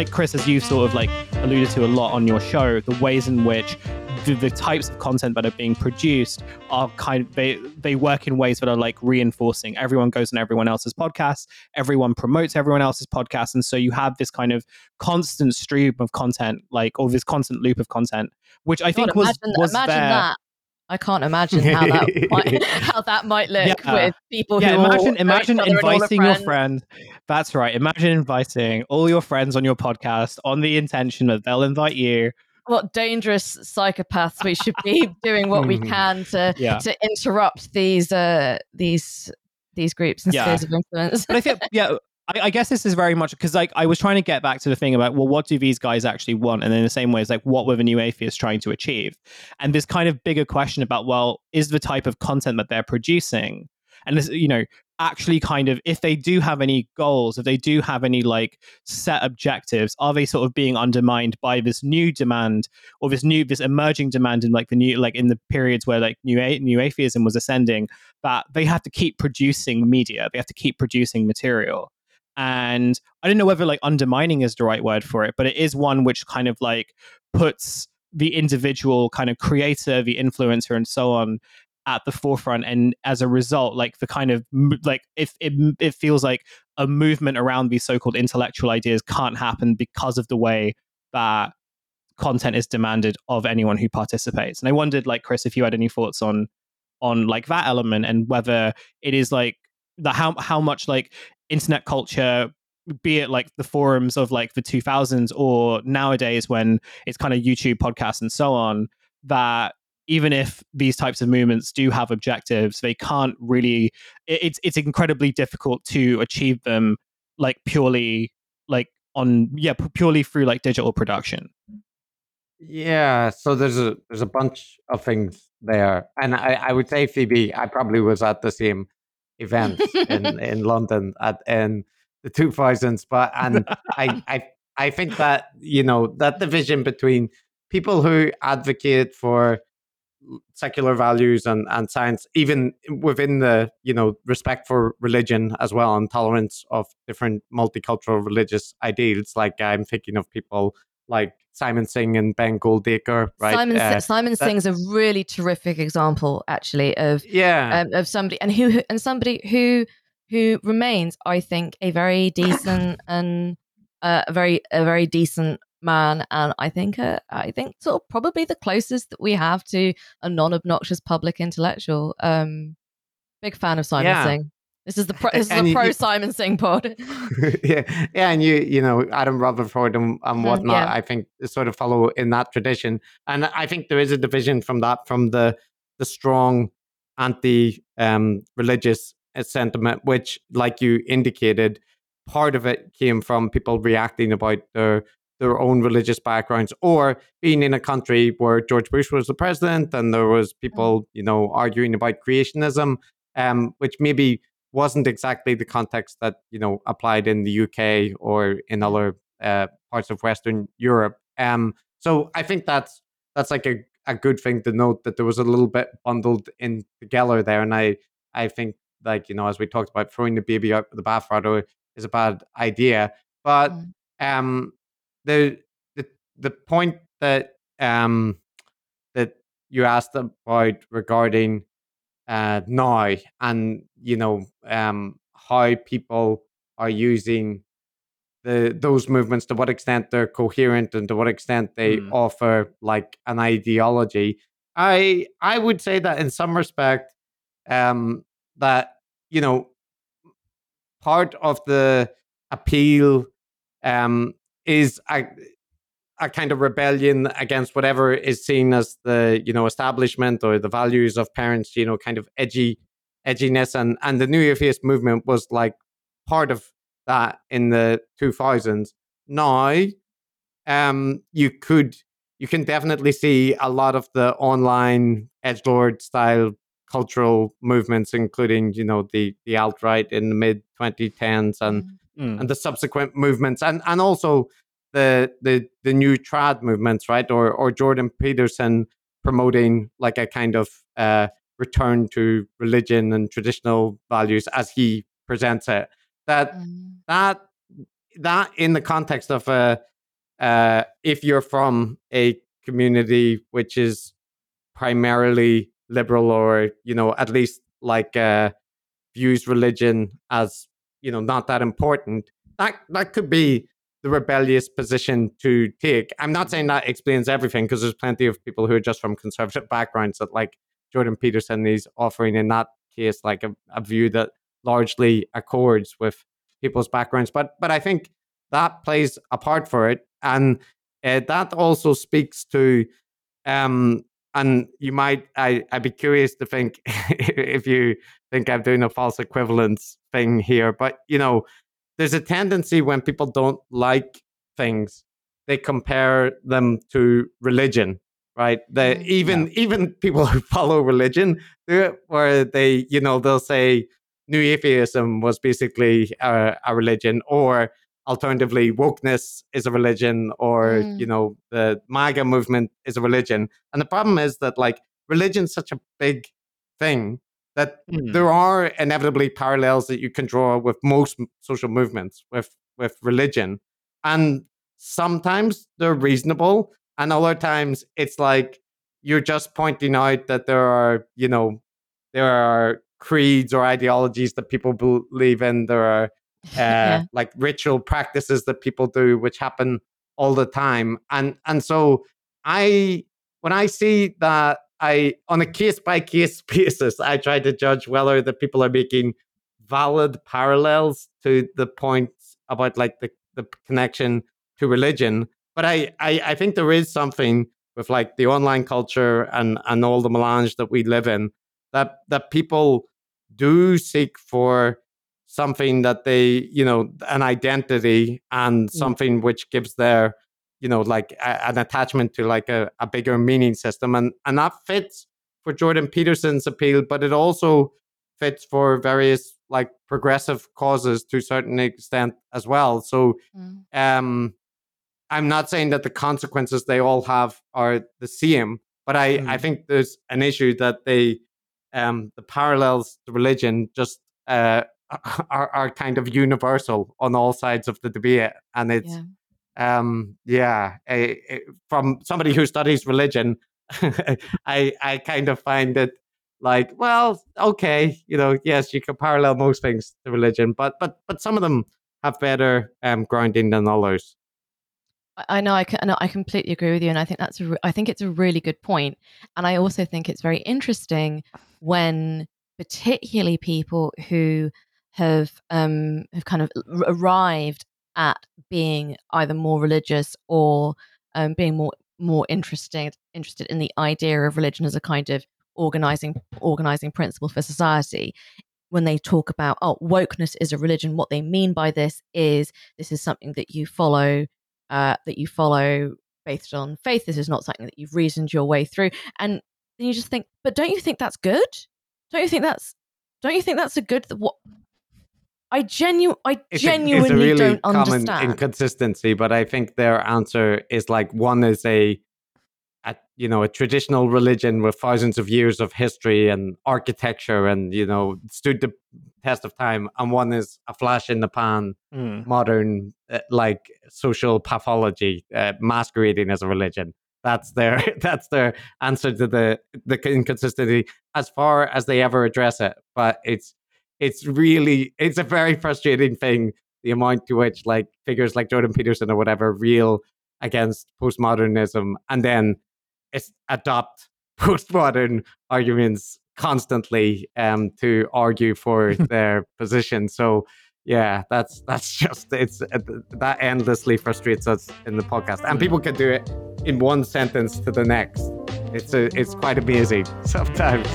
like Chris, as you've sort of like alluded to a lot on your show, the ways in which the, the, types of content that are being produced are kind of they they work in ways that are like reinforcing. Everyone goes on everyone else's podcast everyone promotes everyone else's podcast and so you have this kind of constant stream of content like or this constant loop of content which i think was imagine, was imagine there. that I can't imagine how that might, how that might look yeah. with people who yeah, who imagine imagine inviting your friends. friend. That's right. Imagine inviting all your friends on your podcast on the intention that they'll invite you what dangerous psychopaths we should be doing what we can to Yeah. to interrupt these uh these these groups and Yeah. spheres of influence. but I think, yeah, I, I guess this is very much because like I was trying to get back to the thing about well, what do these guys actually want, and in the same way, it's like what were the new atheists trying to achieve, and this kind of bigger question about well, is the type of content that they're producing, and this, you know, actually kind of if they do have any goals, if they do have any like set objectives, are they sort of being undermined by this new demand or this new this emerging demand in like the new like in the periods where like new a- new atheism was ascending that they have to keep producing media, they have to keep producing material and I don't know whether like undermining is the right word for it, but it is one which kind of like puts the individual kind of creator, the influencer, and so on at the forefront. And as a result, like the kind of like if it, it feels like a movement around these so-called intellectual ideas can't happen because of the way that content is demanded of anyone who participates. And I wondered, like Chris, if you had any thoughts on on like that element and whether it is like the how how much like internet culture be it like the forums of like the 2000s or nowadays when it's kind of youtube podcasts and so on that even if these types of movements do have objectives they can't really it's it's incredibly difficult to achieve them like purely like on yeah pu- purely through like digital production. Yeah, so there's a there's a bunch of things there, and I, I would say Phoebe, I probably was at the same event in, in London at in the two thousands, but and I I I think that you know that division between people who advocate for secular values and, and science, even within the you know respect for religion as well and tolerance of different multicultural religious ideals. Like I'm thinking of people like Simon Singh and Ben Goldacre, right? Simon Uh, Simon that- Singh's a really terrific example, actually, of yeah, um, of somebody and who and somebody who who remains, I think, a very decent and uh, a very a very decent man, and I think uh, I think sort of probably the closest that we have to a non obnoxious public intellectual. Um, big fan of Simon Yeah. Singh. This is the pro, this is and a pro you, Simon Singh pod. yeah, yeah, and you you know Adam Rutherford and, and Mhm, whatnot. yeah. I think sort of follow in that tradition, and I think there is a division from that from the the strong anti um, religious sentiment, which, like you indicated, part of it came from people reacting about their their own religious backgrounds or being in a country where George Bush was the president and there was people you know arguing about creationism, um, which maybe wasn't exactly the context that you know applied in the UK or in other uh, parts of Western Europe. Um, so I think that's that's like a, a good thing to note that there was a little bit bundled in together there, and I I think like you know as we talked about throwing the baby out with the bathwater is a bad idea, but Mm. um the the the point that um that you asked about regarding uh, now and you know um, how people are using the those movements to what extent they're coherent and to what extent they Mm. offer like an ideology i i would say that in some respect um that you know part of the appeal um is a, kind of rebellion against whatever is seen as the you know establishment or the values of parents you know kind of edgy edginess. And and the new atheist movement was like part of that in the 2000s now um you could you can definitely see a lot of the online edgelord style cultural movements including you know the the alt right in the mid 2010s and Mm. and the subsequent movements. And and also the the the new trad movements right or or jordan peterson promoting like a kind of uh return to religion and traditional values as he presents it that Mm. that that in the context of a uh, if you're from a community which is primarily liberal or you know at least like uh, views religion as you know not that important that that could be the rebellious position to take. I'm not saying that explains everything because there's plenty of people who are just from conservative backgrounds that like jordan peterson is offering in that case like a, a view that largely accords with people's backgrounds. But but i think that plays a part for it. And uh, that also speaks to um and you might I, i'd be curious to think if you think i'm doing a false equivalence thing here but you know there's a tendency when people don't like things they compare them to religion right? They Mm, even even people who follow religion do it where they you know they'll say new atheism was basically a, a religion or alternatively wokeness is a religion or Mm. you know the maga movement is a religion. And the problem is that like religion's such a big thing that Hmm. there are inevitably parallels that you can draw with most social movements with with religion and sometimes they're reasonable and other times it's like you're just pointing out that there are you know there are creeds or ideologies that people believe in there are uh, Yeah. like ritual practices that people do which happen all the time and and so i when i see that i on a case by case basis i try to judge whether the people are making valid parallels to the points about like the, the connection to religion. But I, I i think there is something with like the online culture and and all the melange that we live in that that people do seek for something that they you know an identity and mm. something which gives their you know like a, an attachment to like a, a bigger meaning system and and that fits for jordan peterson's appeal but it also fits for various like progressive causes to a certain extent as well so Mm. um i'm not saying that the consequences they all have are the same but i i Mm. think there's an issue that they um the parallels to religion just uh are, are kind of universal on all sides of the debate and it's Yeah. Um yeah eh, eh, from somebody who studies religion i i kind of find it like well okay you know yes you can parallel most things to religion but but but some of them have better um grounding than others. I- I know I can, I completely agree with you, and I think that's a re- I think it's a really good point, and I also think it's very interesting when particularly people who have um have kind of arrived at being either more religious or um, being more more interested interested in the idea of religion as a kind of organizing organizing principle for society when they talk about oh wokeness is a religion what they mean by this is this is something that you follow uh, that you follow based on faith. This is not something that you've reasoned your way through. And then you just think, but don't you think that's good? Don't you think that's don't you think that's a good what I genu I it's a, genuinely it's a really don't common understand. inconsistency but i think their answer is like one is a, a you know a traditional religion with thousands of years of history and architecture and you know stood the test of time and one is a flash in the pan Mm. modern uh, like social pathology uh, masquerading as a religion that's their that's their answer to the the inconsistency as far as they ever address it but it's it's really it's a very frustrating thing the amount to which like figures like jordan peterson or whatever reel against postmodernism and then it's adopt postmodern arguments constantly um to argue for their position. So yeah that's that's just it's uh, that endlessly frustrates us in the podcast. And people can do it in one sentence to the next. It's a, it's quite amazing sometimes